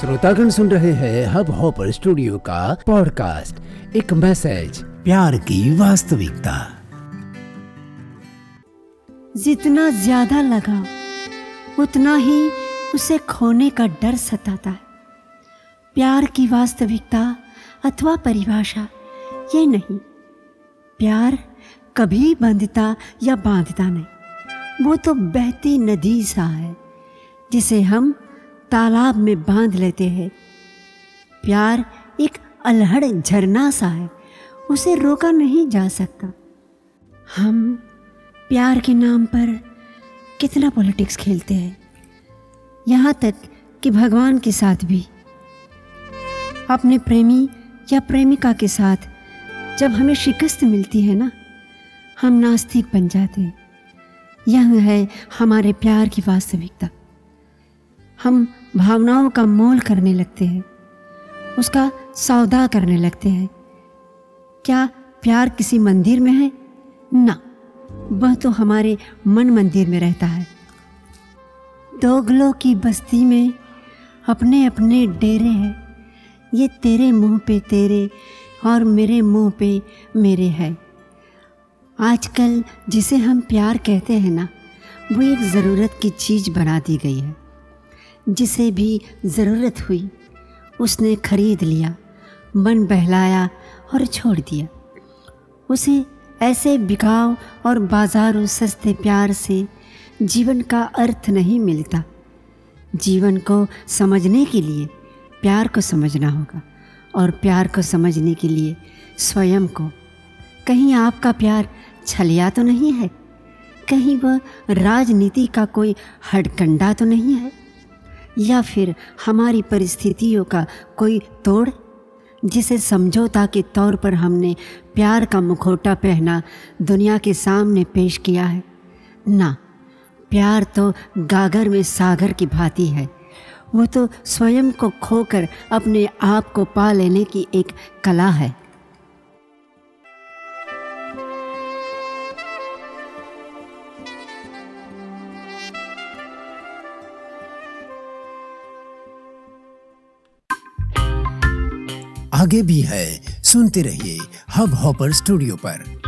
श्रोतागण सुन रहे हैं हब हॉपर स्टूडियो का पॉडकास्ट। एक मैसेज, प्यार की वास्तविकता। जितना ज़्यादा लगा, उतना ही उसे खोने का डर सताता है। प्यार की वास्तविकता अथवा परिभाषा, ये नहीं। प्यार कभी बंधता या बांधता नहीं। वो तो बहती नदी सा है, जिसे हम तालाब में बाँध लेते हैं। प्यार एक अलहड़ झरना सा है, उसे रोका नहीं जा सकता। हम प्यार के नाम पर कितना पॉलिटिक्स खेलते हैं, यहाँ तक कि भगवान के साथ भी। अपने प्रेमी या प्रेमिका के साथ जब हमें शिकस्त मिलती है ना, हम नास्तिक बन जाते हैं। यह है हमारे प्यार की वास्तविकता। हम भावनाओं का मोल करने लगते हैं, उसका सौदा करने लगते हैं। क्या प्यार किसी मंदिर में है? ना, वह तो हमारे मन मंदिर में रहता है। दोगलों की बस्ती में अपने अपने डेरे हैं। ये तेरे मुँह पे तेरे और मेरे मुँह पे मेरे है। आजकल जिसे हम प्यार कहते हैं ना, वो एक ज़रूरत की चीज़ बना दी गई है। जिसे भी ज़रूरत हुई, उसने खरीद लिया, मन बहलाया और छोड़ दिया। उसे ऐसे बिकाव और बाजारों सस्ते प्यार से जीवन का अर्थ नहीं मिलता। जीवन को समझने के लिए प्यार को समझना होगा और प्यार को समझने के लिए स्वयं को। कहीं आपका प्यार छलिया तो नहीं है? कहीं वह राजनीति का कोई हडकंडा तो नहीं है? या फिर हमारी परिस्थितियों का कोई तोड़? जिसे समझौता के तौर पर हमने प्यार का मुखोटा पहना दुनिया के सामने पेश किया है। ना, प्यार तो गागर में सागर की भांति है। वो तो स्वयं को खोकर अपने आप को पा लेने की एक कला है। आगे भी है। सुनते रहिए हब हॉपर स्टूडियो पर।